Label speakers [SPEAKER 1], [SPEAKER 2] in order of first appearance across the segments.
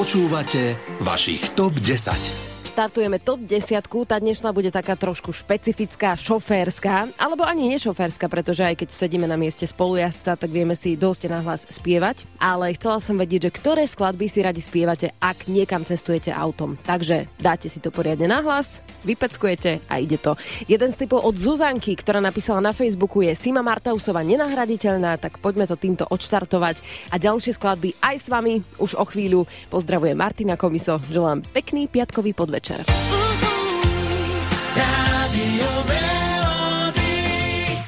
[SPEAKER 1] Počúvate vašich TOP 10
[SPEAKER 2] štartujeme top 10. Tá dnešná bude taká trošku špecifická, šoférska, alebo ani nešoférska, pretože aj keď sedíme na mieste spolujazca, tak vieme si dosť nahlas spievať. Ale chcela som vedieť, že ktoré skladby si radi spievate, ak niekam cestujete autom. Takže dáte si to poriadne nahlas, vypeckujete a ide to. Jeden z typov od Zuzanky, ktorá napísala na Facebooku je Sima Martausova nenahraditeľná, tak poďme to týmto odštartovať. A ďalšie skladby aj s vami už o chvíľu. Pozdravuje Martina Komiso, želám pekný piatkový podvečer večer.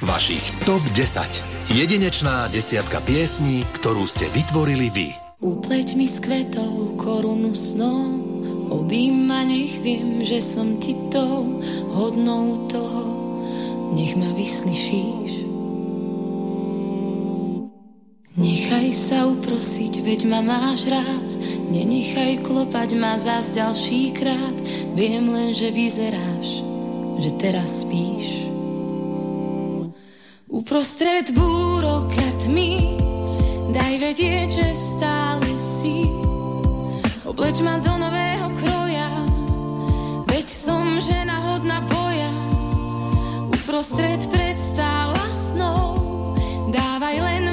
[SPEAKER 1] Vašich TOP 10. Jedinečná desiatka piesní, ktorú ste vytvorili vy.
[SPEAKER 3] Upleť mi s kvetou korunu snou, obím ma, nech viem, že som ti tou hodnou toho, nech ma vyslyšíš. Nechaj sa uprosiť, veď ma máš rád, nenechaj klopať ma zás ďalší krát, viem len, že vyzeráš, že teraz spíš. Uprostred búrok a tmy, daj vedieť, že stále si. Obleč ma do nového kroja, veď som žena hodná boja. Uprostred predstav a snov, dávaj len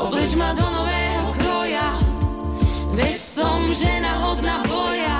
[SPEAKER 3] Obleč ma do nového kroja, veď som žena hodná boja.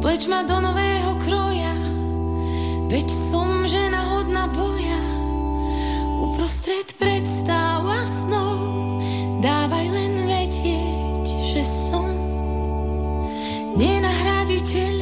[SPEAKER 3] Obleč ma do nového kroja, veď som žena hodná boja. Uprostred predstav a snov, dávaj len vedieť, že som nenahraditeľná.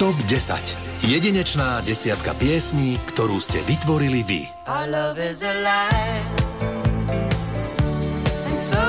[SPEAKER 1] TOP 10. Jedinečná desiatka piesní, ktorú ste vytvorili vy.
[SPEAKER 4] Our love is alive, and so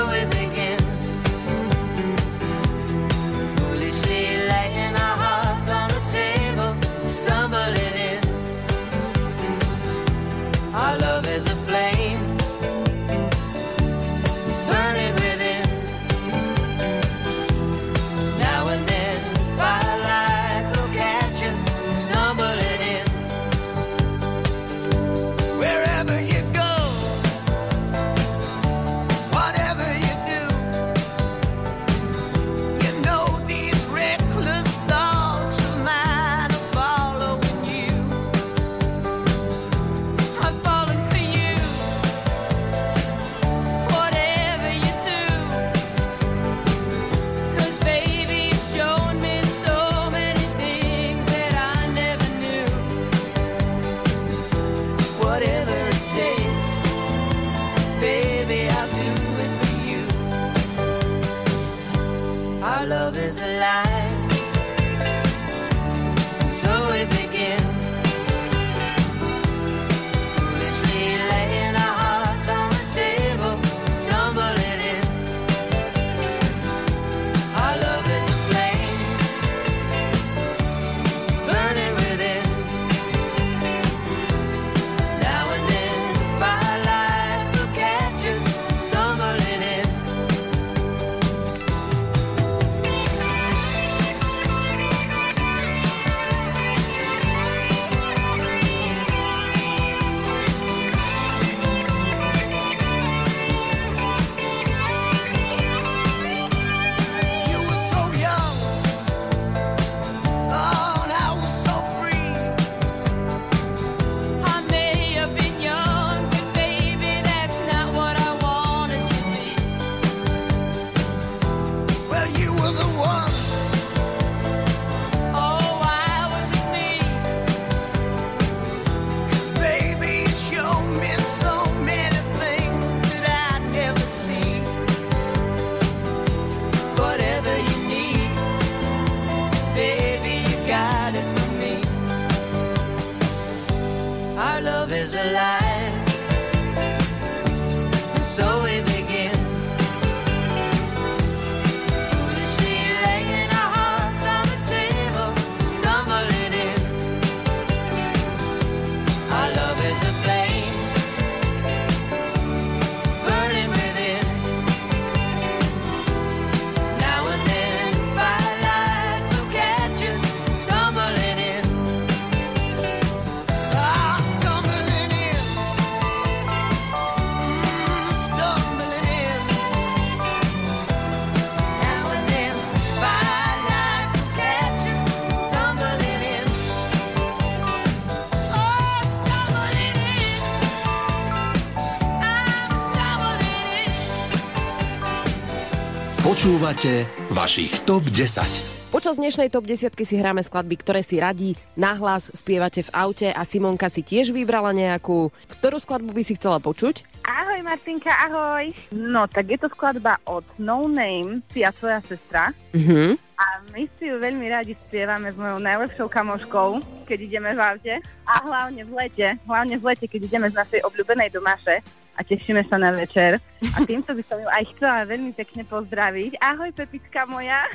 [SPEAKER 1] Počúvate vašich TOP 10.
[SPEAKER 2] Počas dnešnej top 10 si hráme skladby, ktoré si radí nahlas spievate v aute a Simonka si tiež vybrala nejakú. Ktorú skladbu by si chcela počuť?
[SPEAKER 5] Ahoj Martinka, ahoj. No, tak je to skladba od No Name, ty a tvoja sestra.
[SPEAKER 2] Mhm.
[SPEAKER 5] A my si ju veľmi radi spievame s mojou najlepšou kamoškou, keď ideme v aute. A hlavne v lete, hlavne v lete, keď ideme z našej obľúbenej domaše a tešíme sa na večer. A týmto by som ju aj chcela veľmi pekne pozdraviť. Ahoj Pepička moja.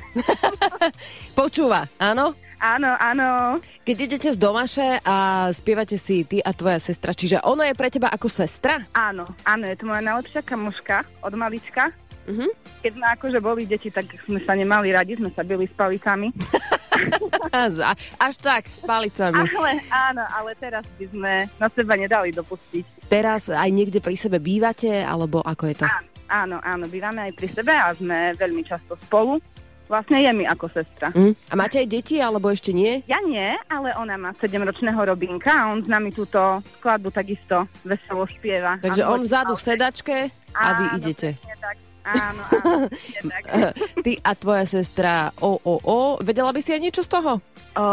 [SPEAKER 2] Počúva, áno?
[SPEAKER 5] Áno, áno.
[SPEAKER 2] Keď idete z domaše a spievate si ty a tvoja sestra, čiže ona je pre teba ako sestra?
[SPEAKER 5] Áno, áno, je to moja najlepšia kamoška od malička.
[SPEAKER 2] Mhm.
[SPEAKER 5] Keď sme akože boli deti, tak sme sa nemali radi, sme sa byli s palicami.
[SPEAKER 2] Až tak, s palicami.
[SPEAKER 5] Ale áno, ale teraz by sme na seba nedali dopustiť.
[SPEAKER 2] Teraz aj niekde pri sebe bývate, alebo ako je to?
[SPEAKER 5] Áno, áno, áno, bývame aj pri sebe a sme veľmi často spolu. Vlastne je mi ako sestra.
[SPEAKER 2] Mhm. A máte aj deti, alebo ešte nie?
[SPEAKER 5] Ja nie, ale ona má 7-ročného Robinka a on s nami túto skladbu takisto veselo spieva.
[SPEAKER 2] Takže
[SPEAKER 5] A
[SPEAKER 2] on vzadu v sedačke a vy
[SPEAKER 5] Áno,
[SPEAKER 2] idete.
[SPEAKER 5] tak. Áno, áno, tak.
[SPEAKER 2] Ty a tvoja sestra o, o, o. Vedela by si aj niečo z toho?
[SPEAKER 5] O,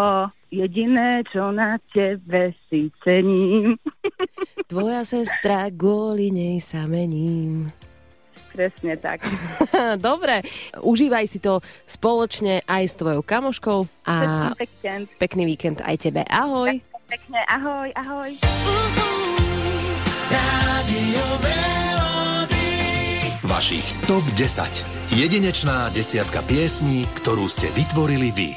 [SPEAKER 5] jediné, čo na tebe si cením.
[SPEAKER 2] Tvoja sestra, kvôli nej sa mením.
[SPEAKER 5] Presne tak.
[SPEAKER 2] Dobre, užívaj si to spoločne aj s tvojou kamoškou a
[SPEAKER 5] Pekný víkend.
[SPEAKER 2] pekný víkend aj tebe. Ahoj.
[SPEAKER 5] Pekne, ahoj, ahoj.
[SPEAKER 1] Vašich TOP 10. Jedinečná desiatka piesní, ktorú ste vytvorili vy.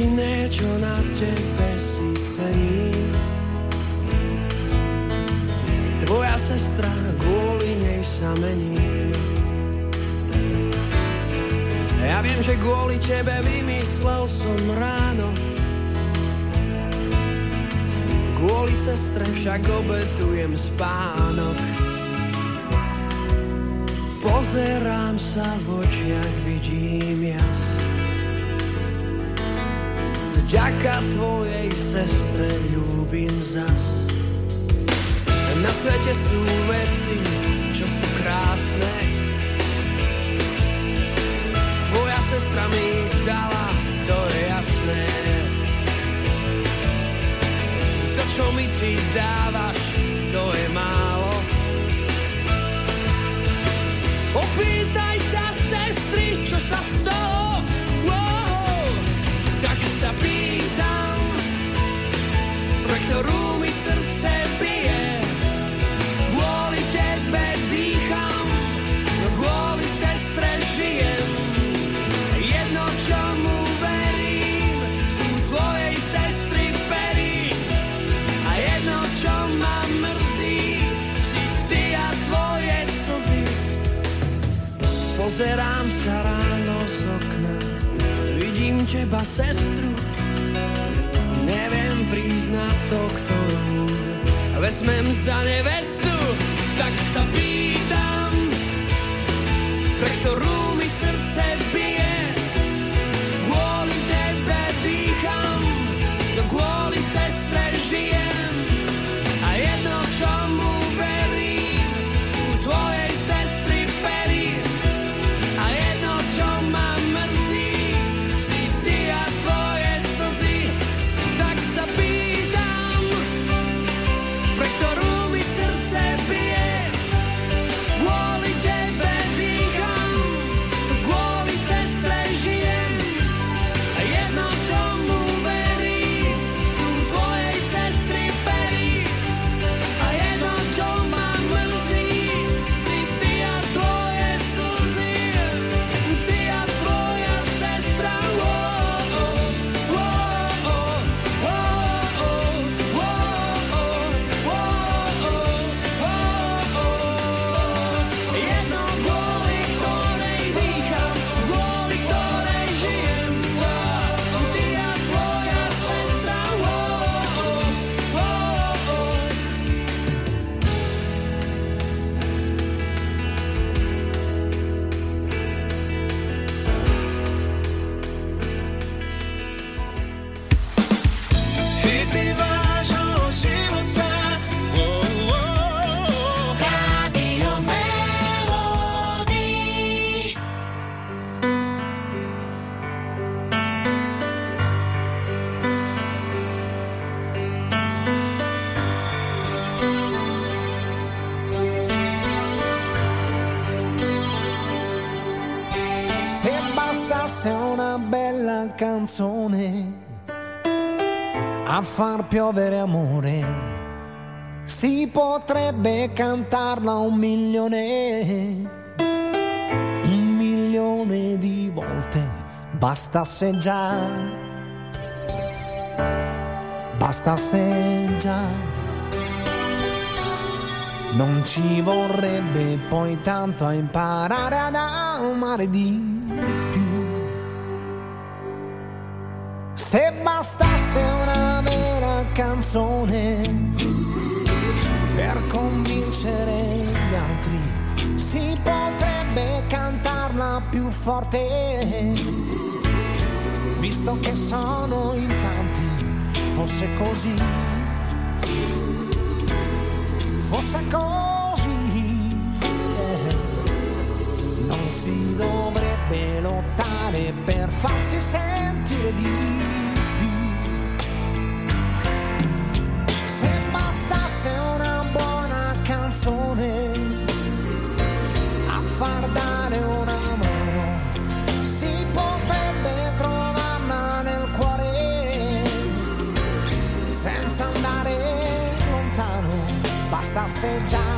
[SPEAKER 6] Jediné, čo na tebe si cením Tvoja sestra, kvôli nej sa mením. Ja viem, že kvôli tebe vymyslel som ráno. Kvôli sestre však obetujem spánok. Pozerám sa v očiach, vidím jas Vďaka tvojej sestre ľúbim zas. Na svete sú veci, čo sú krásne. Tvoja sestra mi ich dala, to je jasné. To, čo mi ty dávaš, to je málo. Opýtaj Pozerám sa ráno z okna, vidím teba, sestru. Neviem priznať to, ktorú vezmem za nevestu. Tak sa pýtam, pre ktorú
[SPEAKER 7] bastasse una bella canzone a far piovere amore, si potrebbe cantarla un milione, un milione di volte, bastasse già, bastasse già. Non ci vorrebbe poi tanto a imparare ad amare di Se bastasse una vera canzone per convincere gli altri, si potrebbe cantarla più forte. Visto che sono in tanti, fosse così fosse così, si dovrebbe lottare per farsi sentire di più. Se bastasse una buona canzone a far dare una mano, si potrebbe trovarla nel cuore senza andare lontano, bastasse già.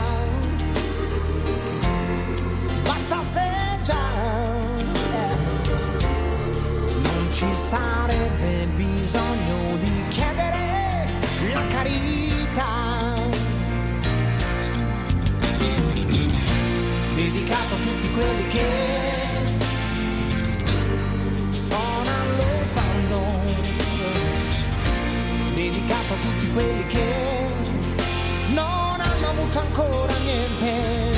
[SPEAKER 7] Sarebbe bisogno di chiedere la carità. Dedicato a tutti quelli che sono allo sbando, dedicato a tutti quelli che non hanno avuto ancora niente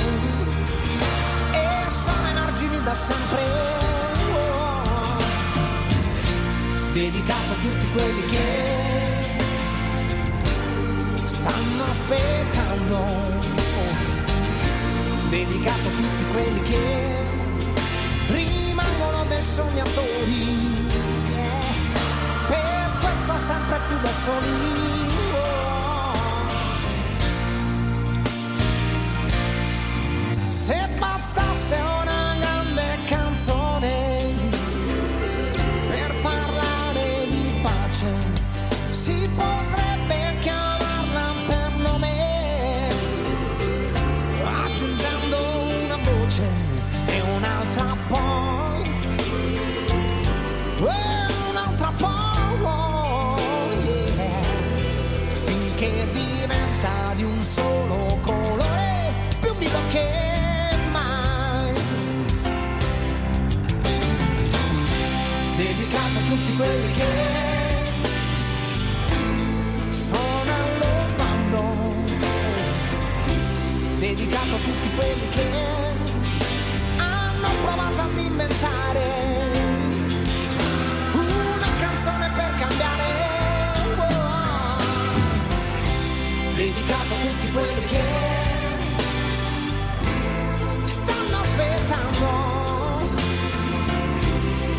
[SPEAKER 7] e sono ai margini da sempre. Dedicato a tutti quelli che stanno aspettando. Dedicato a tutti quelli che rimangono dei sognatori. Yeah. Per questo sempre più da soli. Se bastasse quelli che hanno provato ad inventare canzone per cambiare. Dedicato a tutti quelli che stanno aspettando.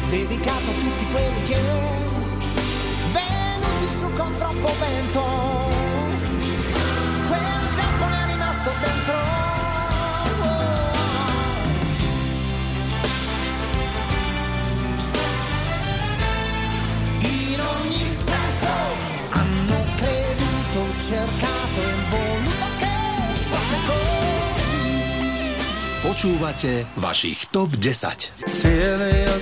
[SPEAKER 7] Dedicato a tutti quelli che venuti su con troppo vento.
[SPEAKER 1] Počúvate vašich TOP 10.
[SPEAKER 8] Till they are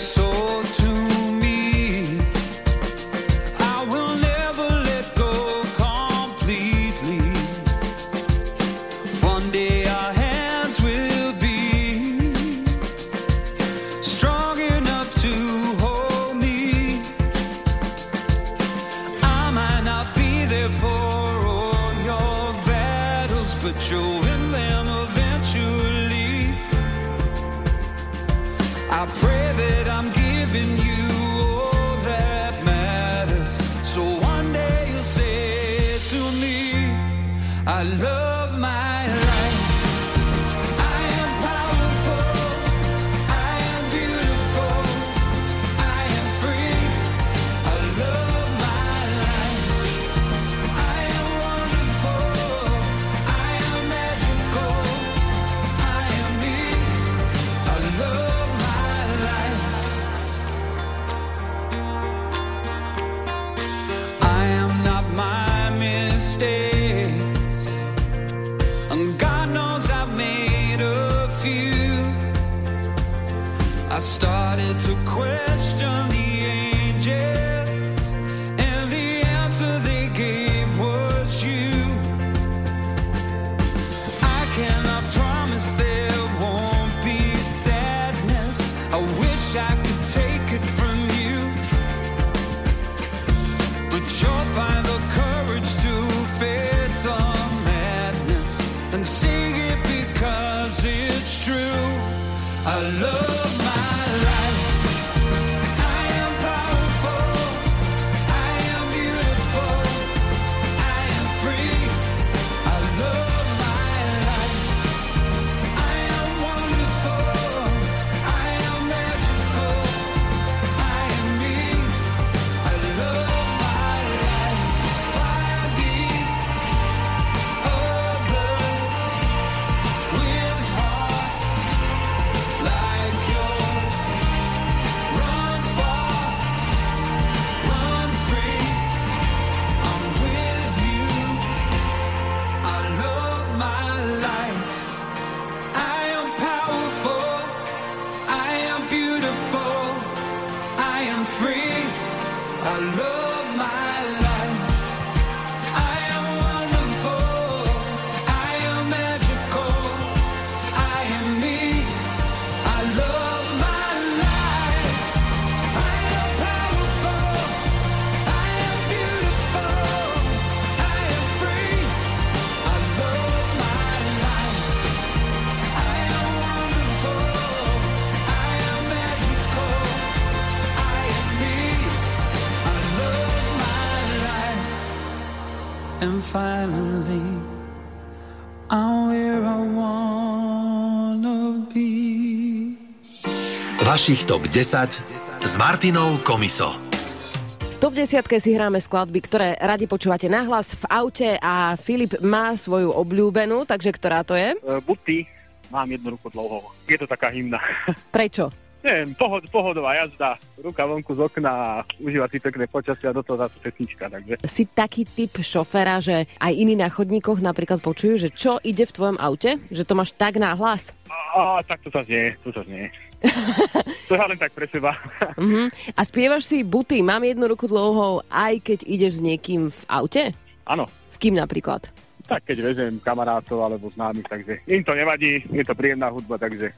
[SPEAKER 1] Vašich TOP 10 s Martinou Komiso.
[SPEAKER 2] V top 10 si hráme skladby, ktoré radi počúvate nahlas v aute a Filip má svoju obľúbenú, takže ktorá to je?
[SPEAKER 9] E, Buty, mám jednu ruku dlouho. Je to taká hymna.
[SPEAKER 2] Prečo?
[SPEAKER 9] Neviem, pohod, pohodová jazda, ruka vonku z okna a užívať si pekné počasie a do toho zase pesnička, takže
[SPEAKER 2] Si taký typ šoféra, že aj iní na chodníkoch napríklad počujú, že čo ide v tvojom aute? Že to máš tak náhlas?
[SPEAKER 9] a, tak to sa znie, to sa znie. to ja len tak pre seba.
[SPEAKER 2] Mhm. A spievaš si buty, mám jednu ruku dlouhou, aj keď ideš s niekým v aute?
[SPEAKER 9] Áno.
[SPEAKER 2] S kým napríklad?
[SPEAKER 9] Tak keď vezem kamarátov alebo známych, takže im to nevadí, je to príjemná hudba, takže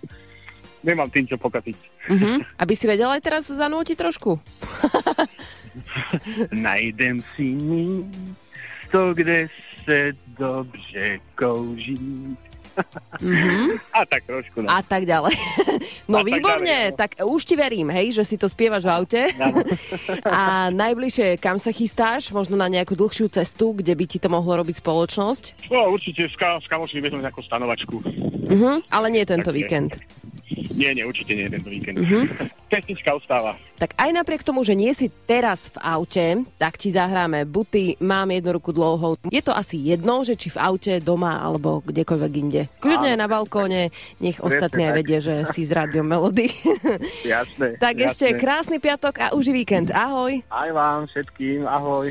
[SPEAKER 9] nemám tým čo pokaziť.
[SPEAKER 2] Mhm. Aby si vedel aj teraz zanútiť trošku?
[SPEAKER 9] Najdem si místo, kde se dobře kouží.
[SPEAKER 2] Mhm.
[SPEAKER 9] A tak trošku, no.
[SPEAKER 2] A tak ďalej. No
[SPEAKER 9] A tak
[SPEAKER 2] výborne,
[SPEAKER 9] ďalej, no.
[SPEAKER 2] tak už ti verím, hej, že si to spievaš v aute. A najbližšie, kam sa chystáš? Možno na nejakú dlhšiu cestu, kde by ti to mohlo robiť spoločnosť?
[SPEAKER 9] No, určite s, ka- s kamošmi nejakú stanovačku.
[SPEAKER 2] Mhm, ale nie tento
[SPEAKER 9] Tak je. Nie, nie, určite nie tento víkend.
[SPEAKER 2] Mhm.
[SPEAKER 9] Pesnička ostáva.
[SPEAKER 2] Tak aj napriek tomu, že nie si teraz v aute, tak ti zahráme buty, mám jednu ruku dlouhou. Je to asi jedno, že či v aute, doma alebo kdekoľvek inde. Kľudne aj na balkóne, nech ostatní aj vedia, že si z rádio Melody.
[SPEAKER 9] Jasné.
[SPEAKER 2] tak
[SPEAKER 9] jasné.
[SPEAKER 2] ešte krásny piatok a uží víkend. Ahoj.
[SPEAKER 9] Aj vám všetkým, ahoj.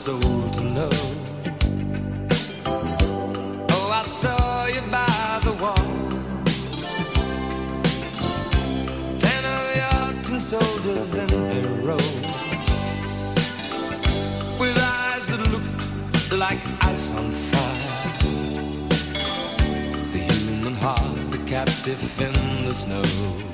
[SPEAKER 10] Soul to know. Oh, I saw you by the wall. Ten of your tin soldiers in a row With eyes that looked like ice on fire The human heart a captive in the snow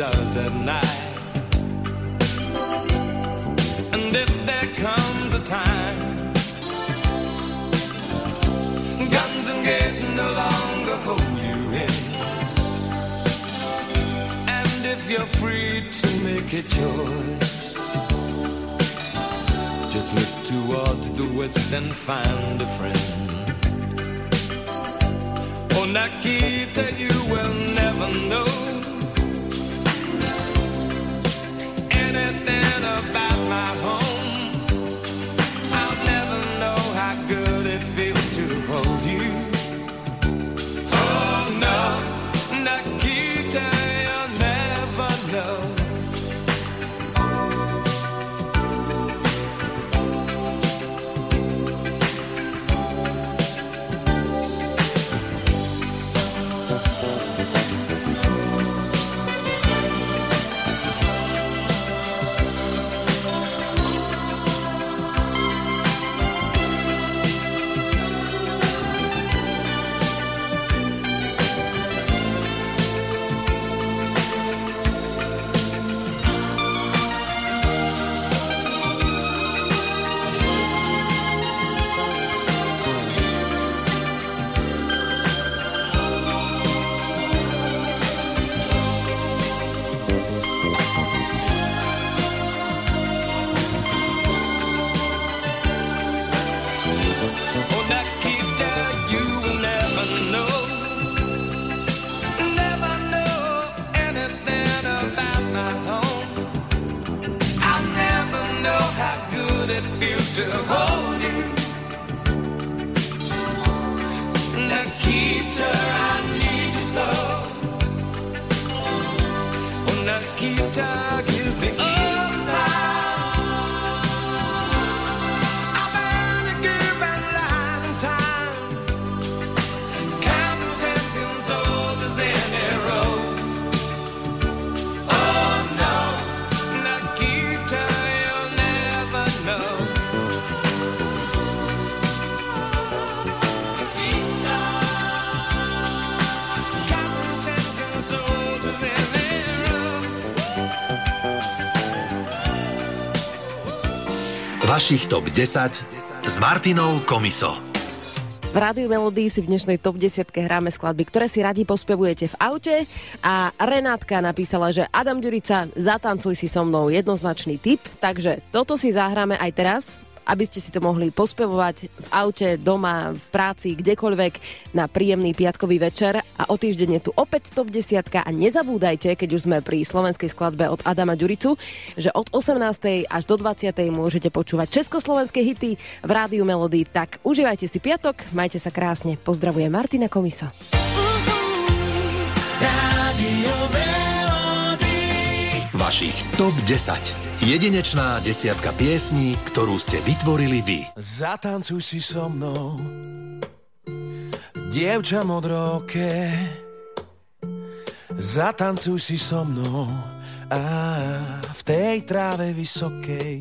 [SPEAKER 10] stars at night? And if there comes a time Guns and gates no longer hold you in. And if you're free to make a choice, just look towards the west and find a friend. Oh, Nikita, you will never know how good it feels to hold you. Nikita, I need you so. Oh, Nikita.
[SPEAKER 1] Vašich top 10 s Martinou Komiso.
[SPEAKER 2] V Rádiu Melody si v dnešnej top 10 hráme skladby, ktoré si radi pospevujete v aute. A Renátka napísala, že Adam Ďurica, zatancuj si so mnou jednoznačný tip, takže toto si zahráme aj teraz aby ste si to mohli pospevovať v aute, doma, v práci, kdekoľvek na príjemný piatkový večer. A o týždeň je tu opäť top 10 a nezabúdajte, keď už sme pri slovenskej skladbe od Adama Ďuricu, že od 18. až do 20. môžete počúvať československé hity v Rádiu Melody. Tak užívajte si piatok, majte sa krásne. Pozdravuje Martina Komisa.
[SPEAKER 1] Vašich top 10. Jedinečná desiatka piesní, ktorú ste vytvorili vy.
[SPEAKER 8] Zatancuj si so mnou, dievča modroké. Zatancuj si so mnou a v tej tráve vysokej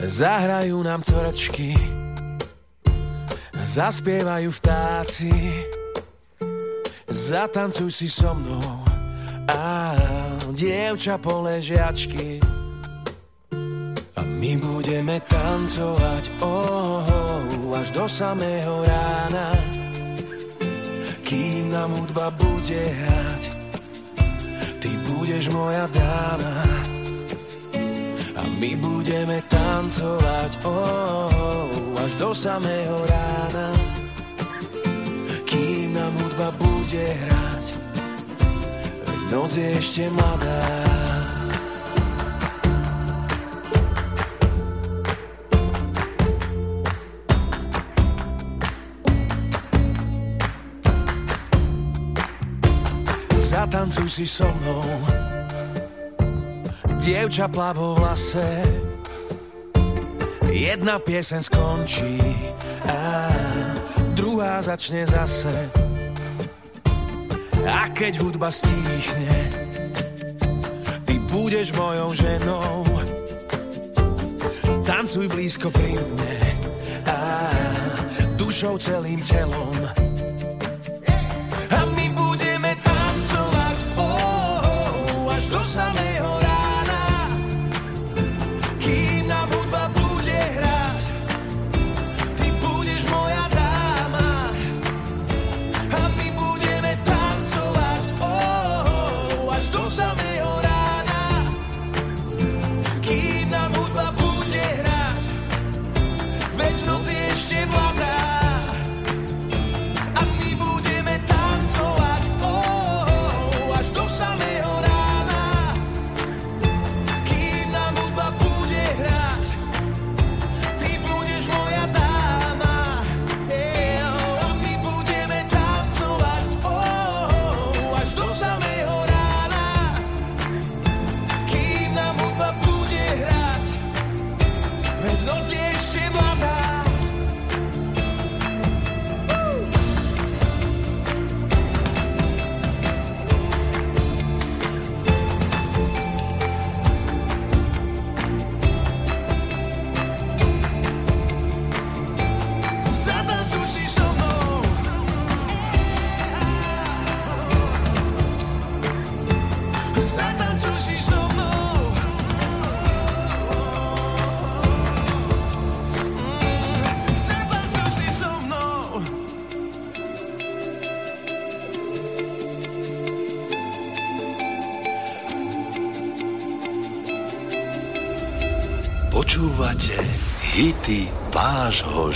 [SPEAKER 8] zahrajú nám corečky, zaspievajú vtáci. Zatancuj si so mnou a dievča poležiačky. A my budeme tancovať oh, oh, až do samého rána. Kým nám hudba bude hrať ty budeš moja dáma. A my budeme tancovať oh, oh, až do samého rána. Kým nám hudba bude hrať Noc je ešte mladá. Zatancuj si so mnou. Dievča plavo v lase. Jedna piesen skončí a druhá začne zase a keď hudba stíchne, ty budeš mojou ženou. Tancuj blízko pri mne a dušou celým telom.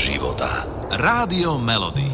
[SPEAKER 1] Života. Rádio Melody.